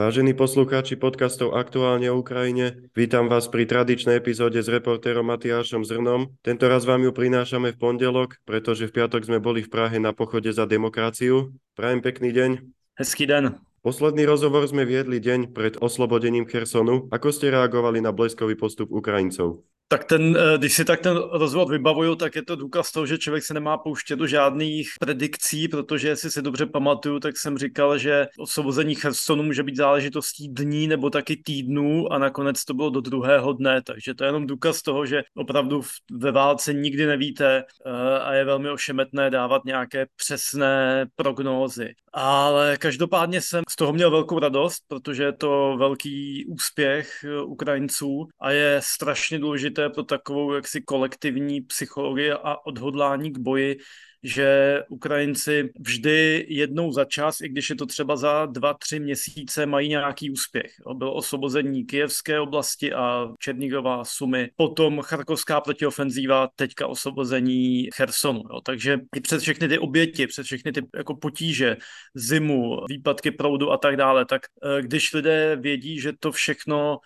Vážení poslucháči podcastov Aktuálne o Ukrajine, vítam vás pri tradičnej epizóde s reportérom Matiášom Zrnom. Tento raz vám ju prinášame v pondelok, pretože v piatok sme boli v Prahe na pochode za demokraciu. Prajem pekný deň. Hezký den. Posledný rozhovor sme viedli deň pred oslobodením Chersonu. Ako ste reagovali na bleskový postup Ukrajincov? Tak ten, eh, když si tak ten rozvod vybavuju, tak je to důkaz toho, že člověk se nemá pouštět do žádných predikcí, protože jestli si dobře pamatuju, tak jsem říkal, že osvobození Chersonu může být záležitostí dní nebo taky týdnů a nakonec to bylo do druhého dne, takže to je jenom důkaz toho, že opravdu ve válce nikdy nevíte eh, a je velmi ošemetné dávat nějaké přesné prognózy. Ale každopádně jsem z toho měl velkou radost, protože je to velký úspěch eh, Ukrajinců a je strašně důležité pro takovou jaksi kolektivní psychologii a odhodlání k boji, že Ukrajinci vždy jednou za čas, i když je to třeba za dva, tři měsíce, mají nějaký úspěch. Bylo osvobození Kijevské oblasti a Černigova Sumy, potom Charkovská protiofenzíva, teďka osvobození Chersonu. Jo. Takže i přes všechny ty oběti, přes všechny ty jako potíže, zimu, výpadky proudu a tak dále, tak eh, když lidé vědí, že to všechno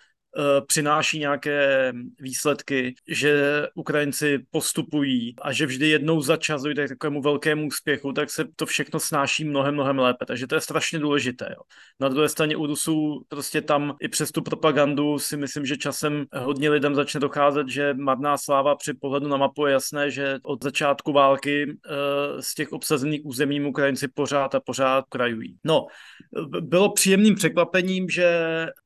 přináší nějaké výsledky, že Ukrajinci postupují a že vždy jednou za čas dojde k takovému velkému úspěchu, tak se to všechno snáší mnohem, mnohem lépe. Takže to je strašně důležité. Jo. Na druhé straně u Rusů prostě tam i přes tu propagandu si myslím, že časem hodně lidem začne docházet, že marná sláva při pohledu na mapu je jasné, že od začátku války e, z těch obsazených území Ukrajinci pořád a pořád krajují. No, bylo příjemným překvapením, že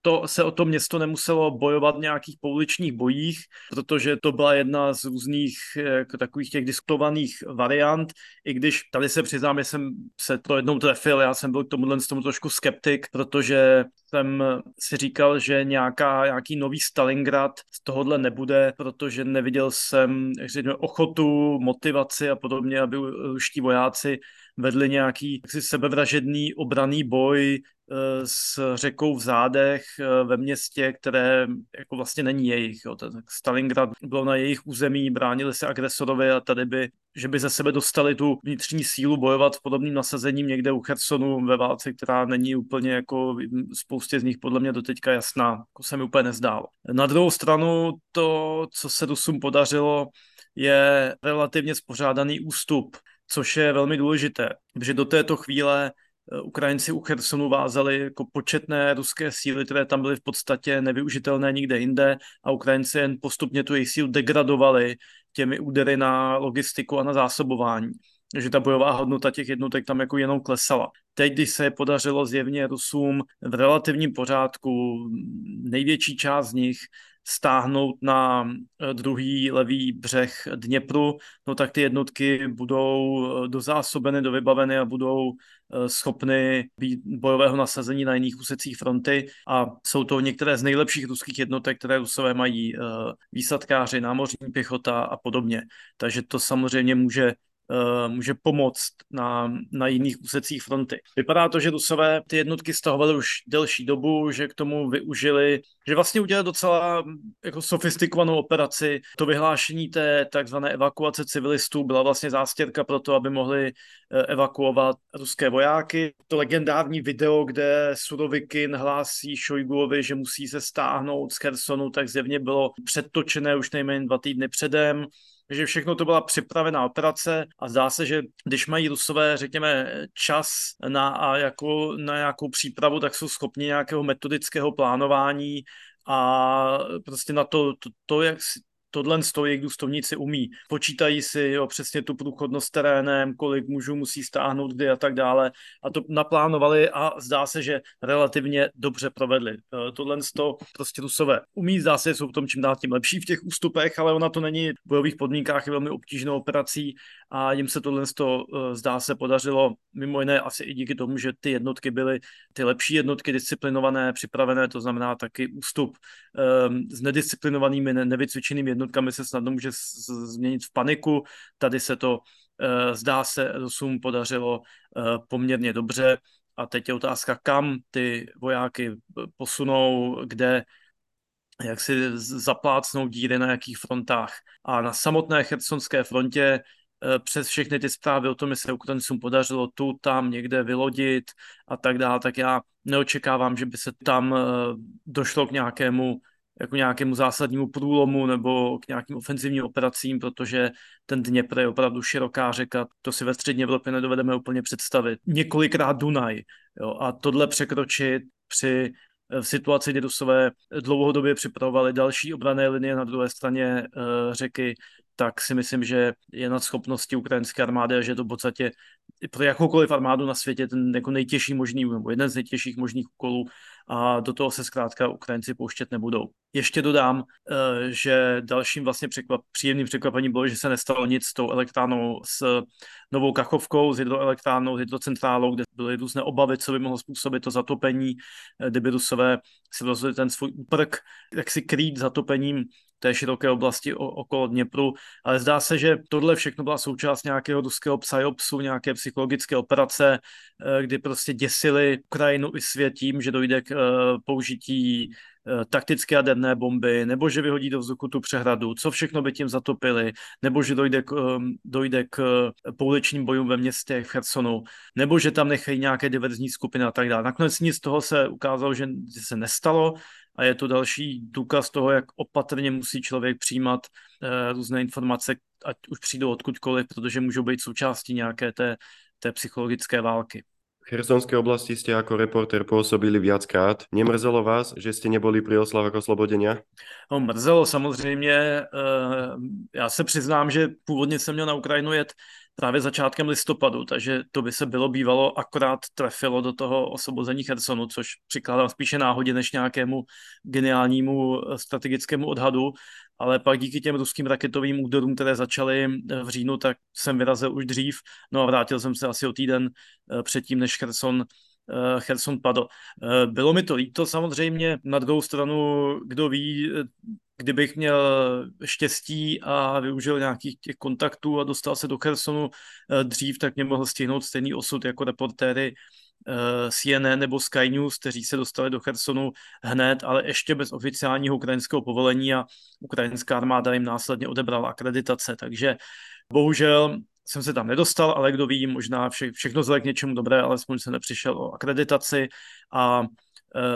to se o to město nemuselo muselo bojovat v nějakých pouličních bojích, protože to byla jedna z různých jako takových těch diskutovaných variant, i když tady se přiznám, že jsem se to jednou trefil, já jsem byl k tomuhle tomu trošku skeptik, protože jsem si říkal, že nějaká, nějaký nový Stalingrad z tohohle nebude, protože neviděl jsem řekněme, ochotu, motivaci a podobně, aby ruští vojáci vedli nějaký jaksi sebevražedný obraný boj Eh, s řekou v zádech eh, ve městě, které jako vlastně není jejich. Jo. Ten Stalingrad bylo na jejich území, bránili se agresorovi a tady by, že by ze sebe dostali tu vnitřní sílu bojovat s podobným nasazením někde u Chersonu ve válce, která není úplně jako spoustě z nich podle mě doteďka jasná, jako se mi úplně nezdálo. Na druhou stranu to, co se Rusům podařilo, je relativně spořádaný ústup, což je velmi důležité, protože do této chvíle Eh, Ukrajinci u Chersonu vázali jako početné ruské síly, které tam byly v podstatě nevyužitelné nikde jinde a Ukrajinci jen postupně tu jejich sílu degradovali těmi údery na logistiku a na zásobování. že ta bojová hodnota těch jednotek tam jako jenom klesala. Teď, když se podařilo zjevně Rusům v relativním pořádku největší část z nich stáhnout na eh, druhý levý břeh Dněpru, no tak ty jednotky budou eh, dozásobeny, dovybaveny a budou eh, schopny být bojového nasazení na jiných úsecích fronty a jsou to některé z nejlepších ruských jednotek, které Rusové mají výsadkáři, námořní pěchota a podobně. Takže to samozřejmě může může pomoct na, na jiných úsecích fronty. Vypadá to, že Rusové ty jednotky stahovali už delší dobu, že k tomu využili, že vlastně udělali docela jako sofistikovanou operaci. To vyhlášení té takzvané evakuace civilistů byla vlastně zástěrka pro to, aby mohli eh, evakuovat ruské vojáky. To legendární video, kde Surovikin hlásí Šojguovi, že musí se stáhnout z Kersonu, tak zjevně bylo předtočené už nejméně dva týdny předem že všechno to byla připravená operace a zdá se, že když mají Rusové, řekněme, čas na, a jako, na nějakou přípravu, tak jsou schopni nějakého metodického plánování a prostě na to, to, to jak tohle stojí, jak důstojníci umí. Počítají si jo, přesně tu průchodnost terénem, kolik mužů musí stáhnout kdy a tak dále. A to naplánovali a zdá se, že relativně dobře provedli. E, tohle to prostě Rusové umí, zdá se, že jsou v tom čím dál tím lepší v těch ústupech, ale ona to není v bojových podmínkách je velmi obtížnou operací a jim se tohle to e, zdá se podařilo mimo jiné asi i díky tomu, že ty jednotky byly ty lepší jednotky disciplinované, připravené, to znamená taky ústup um, s nedisciplinovanými, nevycvičenými jednotkami se snadno může změnit v paniku. Tady se to uh, zdá se Rusům podařilo uh, poměrně dobře. A teď je otázka, kam ty vojáky posunou, kde jak si zaplácnou díry na jakých frontách. A na samotné chersonské frontě přes všechny ty zprávy o tom, se Ukrajincům podařilo tu, tam někde vylodit a tak dále, tak já neočekávám, že by se tam došlo k nějakému jako nějakému zásadnímu průlomu nebo k nějakým ofenzivním operacím, protože ten Dněpr je opravdu široká řeka, to si ve střední Evropě nedovedeme úplně představit. Několikrát Dunaj jo, a tohle překročit při v situaci, kdy Rusové dlouhodobě připravovali další obrané linie na druhé straně uh, řeky, tak si myslím, že je nad schopnosti ukrajinské armády a že je to v podstatě pro jakoukoliv armádu na světě ten jako nejtěžší možný, nebo jeden z nejtěžších možných úkolů a do toho se zkrátka Ukrajinci pouštět nebudou. Ještě dodám, eh, že dalším vlastně překvap, příjemným překvapením bylo, že se nestalo nic s tou elektrárnou, s novou Kachovkou, s hydroelektrárnou, s hydrocentrálou, kde byly různé obavy, co by mohlo způsobit to zatopení, eh, kdyby Rusové si rozhodli ten svůj úprk, jak si krýt zatopením té široké oblasti okolo Dněpru, ale zdá se, že tohle všechno byla součást nějakého ruského psyopsu, nějaké psychologické operace, eh, kdy prostě děsili Ukrajinu i svět tím, že dojde k použití Eh, taktické jaderné bomby, nebo že vyhodí do vzduchu tu přehradu, co všechno by tím zatopili, nebo že dojde k, ehm, dojde k eh, pouličním bojům ve městě v Chersonu, nebo že tam nechají nějaké diverzní skupiny a tak dále. Nakonec nic z toho se ukázalo, že se nestalo a je to další důkaz toho, jak opatrně musí člověk přijímat různé informace, ať už přijdou odkudkoliv, protože můžou být součástí nějaké té, té psychologické války. Chersonskej oblasti ste ako reporter pôsobili viackrát. Nemrzelo vás, že ste neboli pri oslavách oslobodenia? No, mrzelo samozřejmě. Eh, já se přiznám, že původně jsem měl na Ukrajinu jet právě začátkem listopadu, takže to by se bylo bývalo akorát trefilo do toho osvobození Chersonu, což přikládám spíše náhodě než nějakému geniálnímu eh, strategickému odhadu, ale pak díky těm ruským raketovým úderům, které začaly eh, v říjnu, tak jsem vyrazil už dřív, no a vrátil jsem se asi o týden eh, předtím, než Cherson Cherson padl. Bylo mi to líto samozřejmě, na druhou stranu, kdo ví, kdybych měl štěstí a využil nějakých těch kontaktů a dostal se do Chersonu eh, dřív, tak mě mohl stihnout stejný osud jako reportéry eh, CNN nebo Sky News, kteří se dostali do Chersonu hned, ale ještě bez oficiálního ukrajinského povolení a ukrajinská armáda jim následně odebrala akreditace, takže bohužel jsem se tam nedostal, ale kdo ví, možná vše, všechno zle k něčemu dobré, alespoň se nepřišel o akreditaci a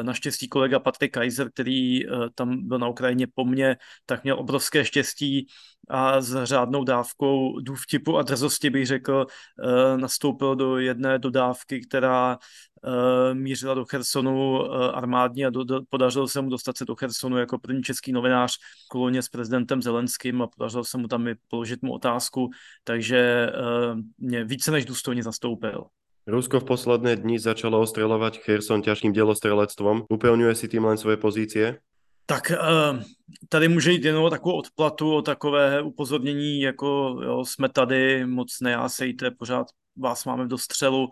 naštěstí kolega Patrik Kaiser, který eh, tam byl na Ukrajině po mně, tak měl obrovské štěstí a s řádnou dávkou důvtipu a drzosti bych řekl, eh, nastoupil do jedné dodávky, která mířila do Chersonu armádní a do, do, podařilo se mu dostat se do Chersonu jako první český novinář v koloně s prezidentem Zelenským a podařilo se mu tam i položit mu otázku, takže mě více než důstojně zastoupil. Rusko v posledné dni začalo ostreľovať Kherson ťažkým dělostrelectvom. Upevňuje si tým len svoje pozície? Tak eh, tady může jít jenom o takovou odplatu, o takové upozornění, jako jo, jsme tady, moc nejásejte, pořád vás máme do střelu.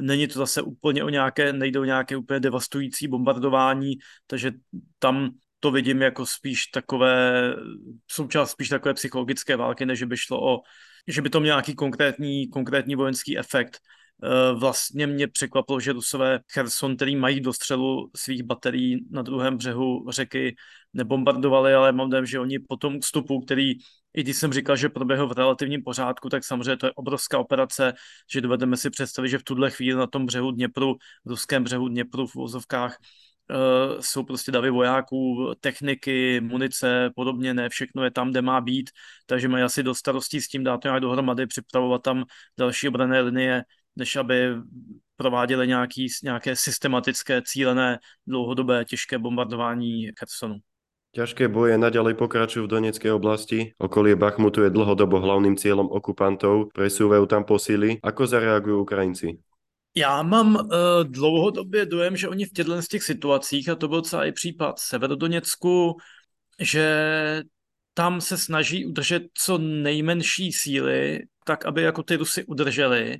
Není to zase úplně o nějaké, nejde o nějaké úplně devastující bombardování, takže tam to vidím jako spíš takové, součást spíš takové psychologické války, než by šlo o, že by to měl nějaký konkrétní, konkrétní vojenský efekt. Eh, vlastně mě překvapilo, že Rusové Kherson, který mají do střelu svých baterií na druhém břehu řeky, nebombardovali, ale mám dojem, že oni po tom ústupu, který, i když jsem říkal, že proběhl v relativním pořádku, tak samozřejmě to je obrovská operace, že dovedeme si představit, že v tuhle chvíli na tom břehu Dněpru, ruském břehu Dněpru v vozovkách, Uh, jsou prostě davy vojáků, techniky, munice, podobně, ne všechno je tam, kde má být, takže mají asi dost starostí s tím dát nějak dohromady, připravovat tam další obrané linie, než aby prováděli nějaký, nějaké systematické, cílené, dlouhodobé, těžké bombardování Chersonu. Ťažké boje naďalej pokračujú v Donetskej oblasti. Okolie Bachmutu je dlhodobo hlavným cieľom okupantov, presúvajú tam posily. Ako zareagujú Ukrajinci? Já mám uh, dlouhodobě dojem, že oni v těchto z těch situacích, a to byl celý případ Severodoněcku, že tam se snaží udržet co nejmenší síly, tak aby jako ty Rusy udrželi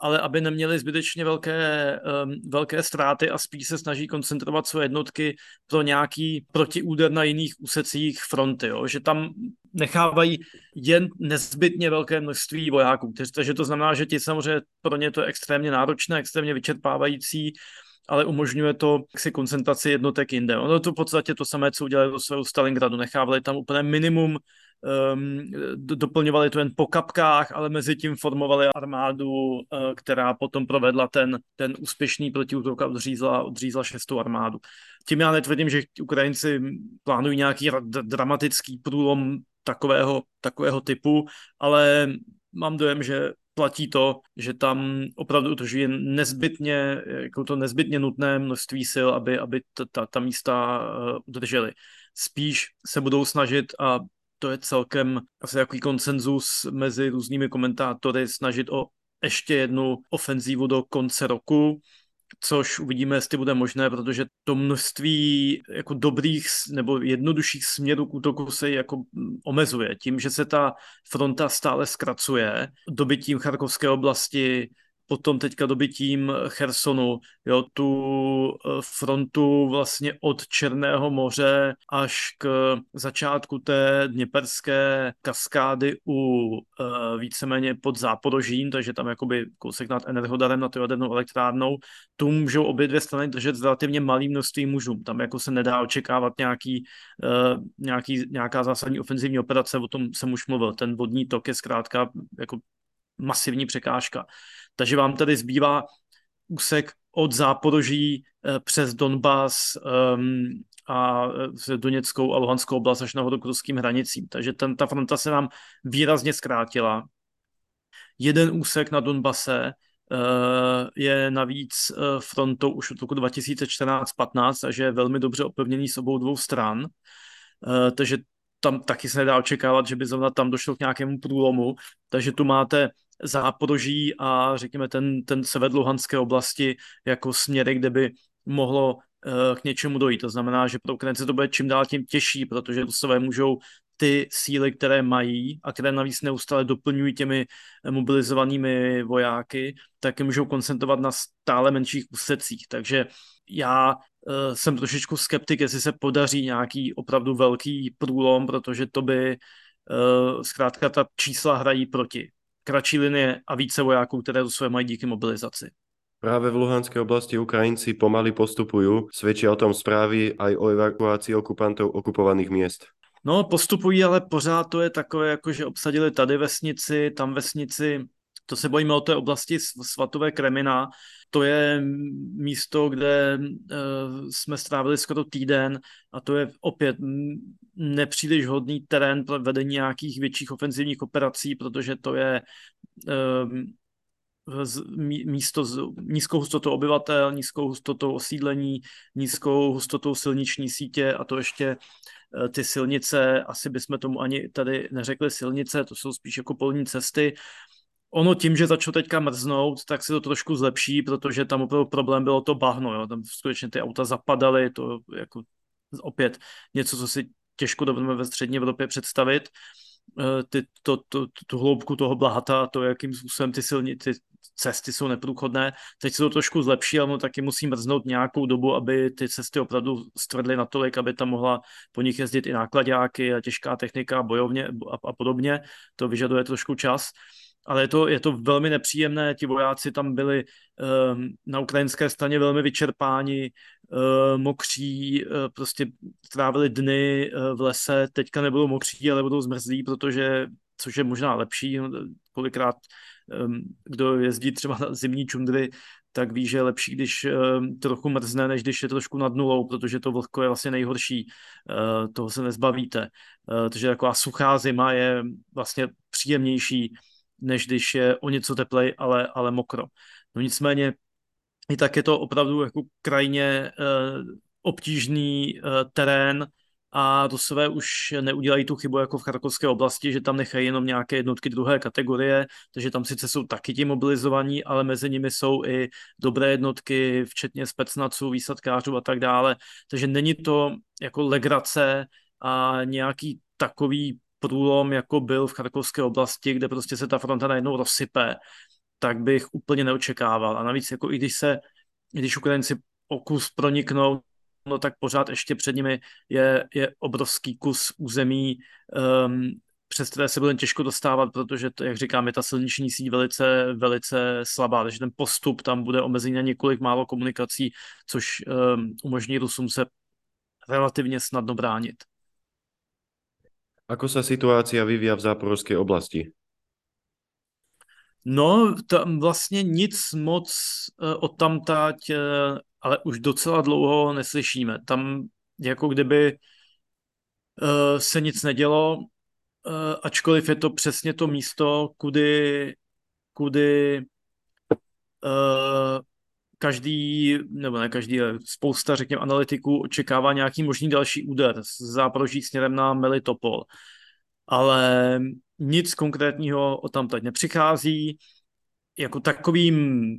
ale aby neměli zbytečně velké, um, velké ztráty a spíš se snaží koncentrovat své jednotky pro nějaký protiúder na jiných úsecích fronty, jo? že tam nechávají jen nezbytně velké množství vojáků, takže to znamená, že ti samozřejmě pro ně to je extrémně náročné, extrémně vyčerpávající ale umožňuje to si koncentraci jednotek jinde. Ono to v podstatě to samé, co udělali do svého Stalingradu. Nechávali tam úplně minimum um, doplňovali to jen po kapkách, ale mezi tím formovali armádu, uh, která potom provedla ten, ten úspěšný protiútok a odřízla, odřízla šestou armádu. Tím já netvrdím, že Ukrajinci plánují nějaký dramatický průlom takového, takového typu, ale mám dojem, že platí to, že tam opravdu udržuje nezbytně, jako to nezbytně nutné množství sil, aby, aby ta, ta, ta místa uh, udrželi. Spíš se budou snažit a to je celkem asi takový konsenzus mezi různými komentátory snažit o ještě jednu ofenzívu do konce roku, což uvidíme, jestli bude možné, protože to množství jako dobrých nebo jednodušších směrů k útoku se jako omezuje. Tím, že se ta fronta stále zkracuje, dobytím Charkovské oblasti, potom teďka dobytím Chersonu, jo, tu eh, frontu vlastně od Černého moře až k začátku té dněperské kaskády u uh, víceméně pod Záporožím, takže tam jakoby kousek nad Enerhodarem na to jadernou elektrárnou, tu můžou obě dvě strany držet s relativně malým množství mužů. Tam jako se nedá očekávat nějaký, uh, nějaký, nějaká zásadní ofenzivní operace, o tom jsem už mluvil. Ten vodní tok je zkrátka jako masivní překážka. Takže vám tady zbývá úsek od Záporoží eh, přes Donbas um, a eh, Doněckou a Luhanskou oblast až nahoru k ruským hranicím. Takže ten, ta fronta se nám výrazně zkrátila. Jeden úsek na Donbase uh, je navíc frontou už od roku 2014-15, takže je velmi dobře opevněný s obou dvou stran. Takže tam taky se nedá očekávat, že by zrovna tam došlo k nějakému průlomu. Takže tu máte Záporoží a řekněme ten, ten sever Luhanské oblasti jako směry, kde by mohlo eh, k něčemu dojít. To znamená, že pro Ukrajince to bude čím dál tím těžší, protože Rusové můžou ty síly, které mají a které navíc neustále doplňují těmi mobilizovanými vojáky, tak je můžou koncentrovat na stále menších úsecích. Takže já uh, jsem trošičku skeptik, jestli se podaří nějaký opravdu velký průlom, protože to by zkrátka ta čísla hrají proti kratší linie a více vojáků, které do své mají díky mobilizaci. Práve v Luhanskej oblasti Ukrajinci pomaly postupujú, svedčia o tom správy aj o evakuácii okupantov okupovaných miest. No, postupují, ale pořád to je takové, jako že obsadili tady vesnici, tam vesnici, to se bojíme o té oblasti svatové Kremina, to je místo, kde uh, jsme strávili skoro týden a to je opět nepříliš hodný terén pro vedení nějakých větších ofenzivních operací, protože to je uh, místo s nízkou hustotou obyvatel, nízkou hustotou osídlení, nízkou hustotou silniční sítě a to ještě eh, ty silnice, asi bychom tomu ani tady neřekli silnice, to jsou spíš jako polní cesty, ono tím, že začalo teďka mrznout, tak se to trošku zlepší, protože tam opravdu problém bylo to bahno, jo. tam skutečně ty auta zapadaly, to jako opět něco, co si těžko dovedeme ve střední Evropě představit, eh, ty, to, to, tu hloubku toho blahata, to, jakým způsobem ty, silni, ty cesty jsou neprůchodné. Teď se to trošku zlepší, ale taky musí mrznout nějakou dobu, aby ty cesty opravdu stvrdly natolik, aby tam mohla po nich jezdit i nákladáky a těžká technika, bojovně a, a podobně. To vyžaduje trošku čas ale je to, je to velmi nepříjemné, ti vojáci tam byli um, na ukrajinské straně velmi vyčerpáni, uh, mokří, uh, prostě trávili dny uh, v lese, teďka nebudou mokří, ale budou zmrzlí, protože, což je možná lepší, kolikrát um, kdo jezdí třeba na zimní čundry, tak ví, že je lepší, když um, trochu mrzne, než když je trošku nad nulou, protože to vlhko je vlastně nejhorší, uh, toho se nezbavíte. Uh, takže taková suchá zima je vlastně příjemnější než když je o něco teplej, ale, ale mokro. No nicméně i tak je to opravdu jako krajně uh, obtížný uh, terén a Rusové už neudělají tu chybu jako v Charkovské oblasti, že tam nechají jenom nějaké jednotky druhé kategorie, takže tam sice jsou taky ti mobilizovaní, ale mezi nimi jsou i dobré jednotky, včetně specnaců, výsadkářů a tak dále. Takže není to jako legrace a nějaký takový průlom, jako byl v Charkovské oblasti, kde prostě se ta fronta najednou rozsype, tak bych úplně neočekával. A navíc, jako i když se, když Ukrajinci o kus proniknou, no tak pořád ještě před nimi je, je obrovský kus území um, přes které se budeme těžko dostávat, protože, to, jak říkám, je ta silniční síť velice, velice slabá, takže ten postup tam bude omezený na několik málo komunikací, což um, umožní Rusům se relativně snadno bránit. Ako sa situácia vyvíja v záporovské oblasti? No, tam vlastně nic moc uh, od tamtať, uh, ale už docela dlouho neslyšíme. Tam jako kdyby uh, se nic nedělo, ačkoliv je to přesně to místo, kudy, kudy každý, nebo ne každý, ale spousta, řekněme, analytiků očekává nějaký možný další úder z záporoží směrem na Melitopol. Ale nic konkrétního o tam teď nepřichází. Jako takovým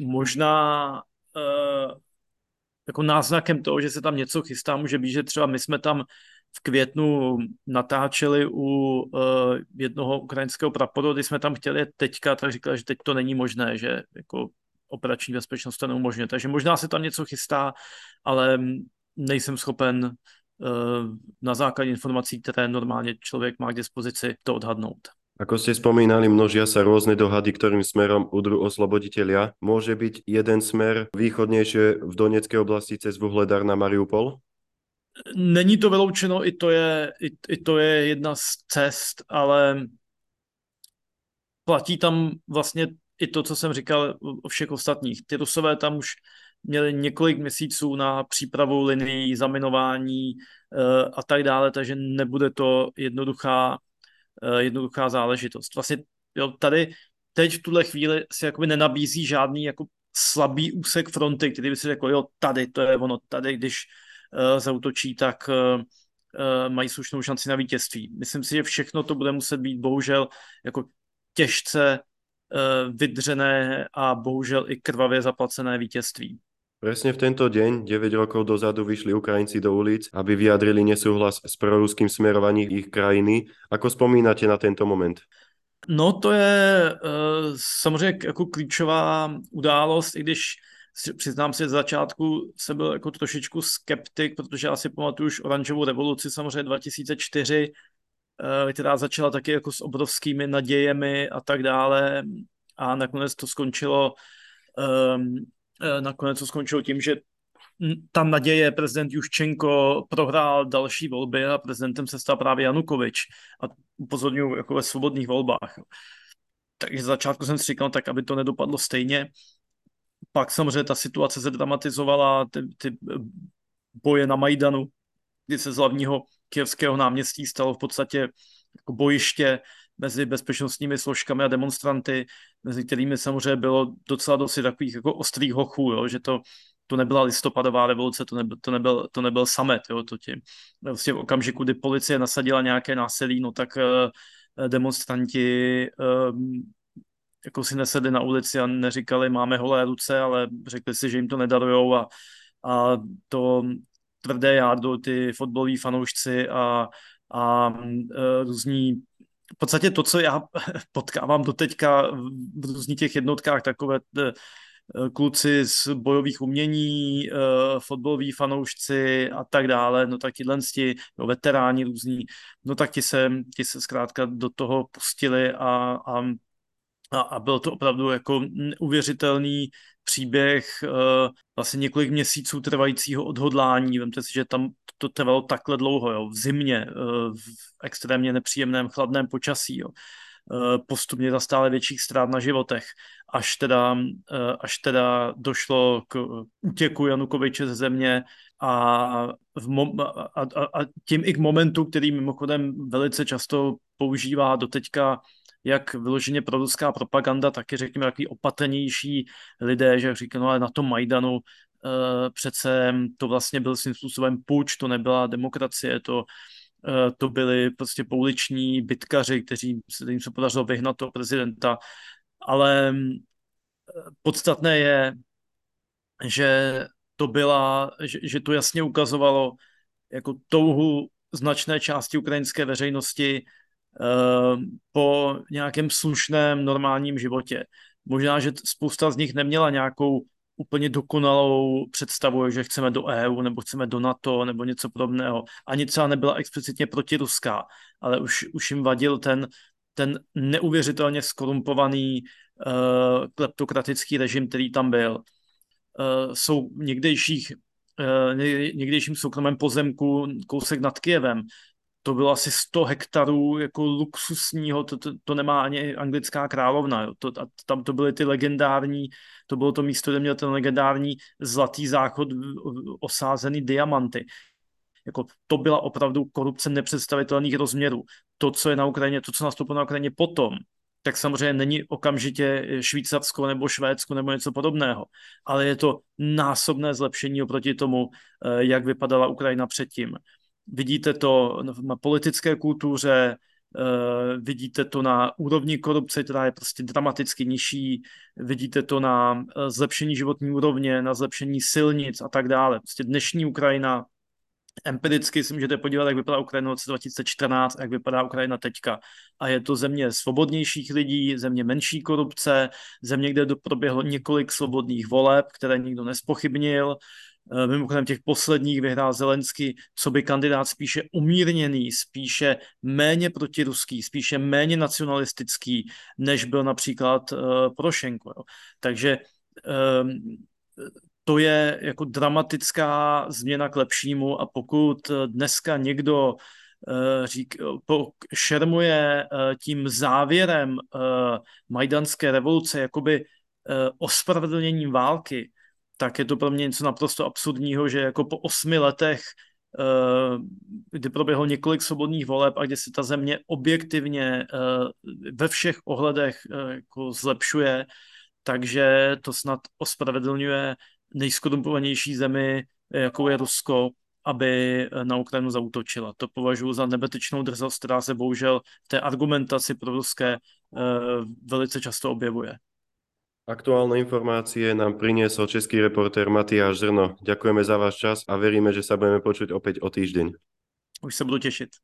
možná uh, jako náznakem toho, že se tam něco chystá, může být, že třeba my jsme tam v květnu natáčeli u uh, jednoho ukrajinského praporu, kdy jsme tam chtěli teďka, tak říkali, že teď to není možné, že jako operační bezpečnost to neumožňuje. Takže možná se tam něco chystá, ale nejsem schopen uh, na základě informací, které normálně člověk má k dispozici, to odhadnout. Ako ste spomínali, množia sa rôzne dohady, ktorým smerom udru osloboditeľia. Môže byť jeden smer východnejšie v Doneckej oblasti cez Vuhledar na Mariupol? Není to vyloučeno, i to je, i, i to je jedna z cest, ale platí tam vlastně i to, co jsem říkal o všech ostatních. Ty Rusové tam už měli několik měsíců na přípravu linií, zaminování uh, a tak dále, takže nebude to jednoduchá, uh, jednoduchá záležitost. Vlastně jo, tady teď v tuhle chvíli si jakoby nenabízí žádný jako slabý úsek fronty, který by si řekl, jo, tady, to je ono, tady, když uh, zautočí, tak uh, mají slušnou šanci na vítězství. Myslím si, že všechno to bude muset být bohužel jako těžce Eh, vydřené a bohužel i krvavě zaplacené vítězství. Presne v tento deň, 9 rokov dozadu, vyšli Ukrajinci do ulic, aby vyjadrili nesúhlas s proruským smerovaním ich krajiny. Ako spomínate na tento moment? No to je uh, samozřejmě jako klíčová událost, i když přiznám si, z začátku jsem byl jako trošičku skeptik, protože já si pamatuju už oranžovou revoluci samozřejmě 2004, Eh, která začala taky jako s obrovskými nadějemi a tak dále a nakonec to skončilo um, nakonec to skončilo tím, že ta naděje prezident Juščenko prohrál další volby a prezidentem se stal právě Janukovič a upozorňuji jako ve svobodných volbách. Takže z začátku jsem si říkal, tak aby to nedopadlo stejně. Pak samozřejmě ta situace se dramatizovala, ty, ty boje na Majdanu, kdy se z hlavního Kijevského náměstí stalo v podstatě jako bojiště mezi bezpečnostními složkami a demonstranty, mezi kterými samozřejmě bylo docela dosti takových jako ostrých hochů, jo, že to, to nebyla listopadová revoluce, to nebyl, to nebyl, to nebyl samet, jo, to tě, vlastně v okamžiku, kdy policie nasadila nějaké násilí, no tak uh, demonstranti um, jako si nesedli na ulici a neříkali, máme holé ruce, ale řekli si, že jim to nedarujou a, a to tvrdé jádro, ty fotbaloví fanoušci a, a e, různí v podstatě to, co já potkávám doteďka v různých těch jednotkách, takové e, kluci z bojových umění, e, fotbaloví fanoušci a tak dále, no tak tyhle no, veteráni různí, no tak ti se, ti se zkrátka do toho pustili a, a, a, a byl to opravdu jako neuvěřitelný příběh uh, vlastně několik měsíců trvajícího odhodlání. Vemte si, že tam to trvalo takhle dlouho, jo, v zimě, uh, v extrémně nepříjemném chladném počasí, jo. Uh, postupně za stále větších ztrát na životech, až teda, až teda došlo k útěku Janukoviče ze země a, v mom- a, a, a tím i k momentu, který mimochodem velice často používá doteďka jak vyloženě proruská propaganda, taky řekněme takový opatrnější lidé, že říkají, no ale na tom Majdanu uh, přece to vlastně byl svým způsobem půjč, to nebyla demokracie, to, uh, to byli prostě pouliční bitkaři, kteří se jim se podařilo vyhnat toho prezidenta, ale uh, podstatné je, že to byla, že, že to jasně ukazovalo jako touhu značné části ukrajinské veřejnosti Eh, po nějakém slušném normálním životě. Možná, že spousta z nich neměla nějakou úplně dokonalou představu, že chceme do EU nebo chceme do NATO nebo něco podobného. Ani třeba nebyla explicitně protiruská, ale už, už jim vadil ten, ten neuvěřitelně skorumpovaný uh, kleptokratický režim, který tam byl. Uh, jsou někdejších uh, někdejším soukromém pozemku kousek nad Kijevem to bylo asi 100 hektarů jako luxusního, to, to, to nemá ani anglická královna. Jo. To, a tam to byly ty legendární, to bylo to místo, kde měl ten legendární zlatý záchod osázený diamanty. Jako to byla opravdu korupce nepředstavitelných rozměrů. To, co je na Ukrajině, to, co nastoupilo na Ukrajině potom, tak samozřejmě není okamžitě Švýcarsko nebo Švédsko nebo něco podobného, ale je to násobné zlepšení oproti tomu, eh, jak vypadala Ukrajina předtím. Vidíte to na politické kultuře, eh, vidíte to na úrovni korupce, která je prostě dramaticky nižší, vidíte to na eh, zlepšení životní úrovně, na zlepšení silnic a tak dále. Prostě dnešní Ukrajina empiricky si můžete podívat, jak vypadá Ukrajina v roce 2014 a jak vypadá Ukrajina teďka. A je to země svobodnějších lidí, země menší korupce, země, kde proběhlo několik svobodných voleb, které nikdo nespochybnil, mimochodem těch posledních vyhrál Zelensky, co by kandidát spíše umírněný, spíše méně protiruský, spíše méně nacionalistický, než byl například Porošenko. Jo. Takže um, to je jako dramatická změna k lepšímu a pokud dneska někdo řík, šermuje tím závěrem majdanské revoluce jakoby ospravedlněním války, tak je to pro mě něco naprosto absurdního, že jako po osmi letech, eh, kdy proběhlo několik svobodných voleb a kdy se ta země objektivně eh, ve všech ohledech eh, jako zlepšuje, takže to snad ospravedlňuje nejskorumpovanější zemi, jakou je Rusko, aby na Ukrajinu zautočila. To považuji za nebetečnou drzost, která se bohužel v té argumentaci pro ruské velice často objevuje. Aktuálne informácie nám priniesol český reportér Matiáš Zrno. Ďakujeme za váš čas a veríme, že sa budeme počuť opäť o týždeň. Už sa budu tešit.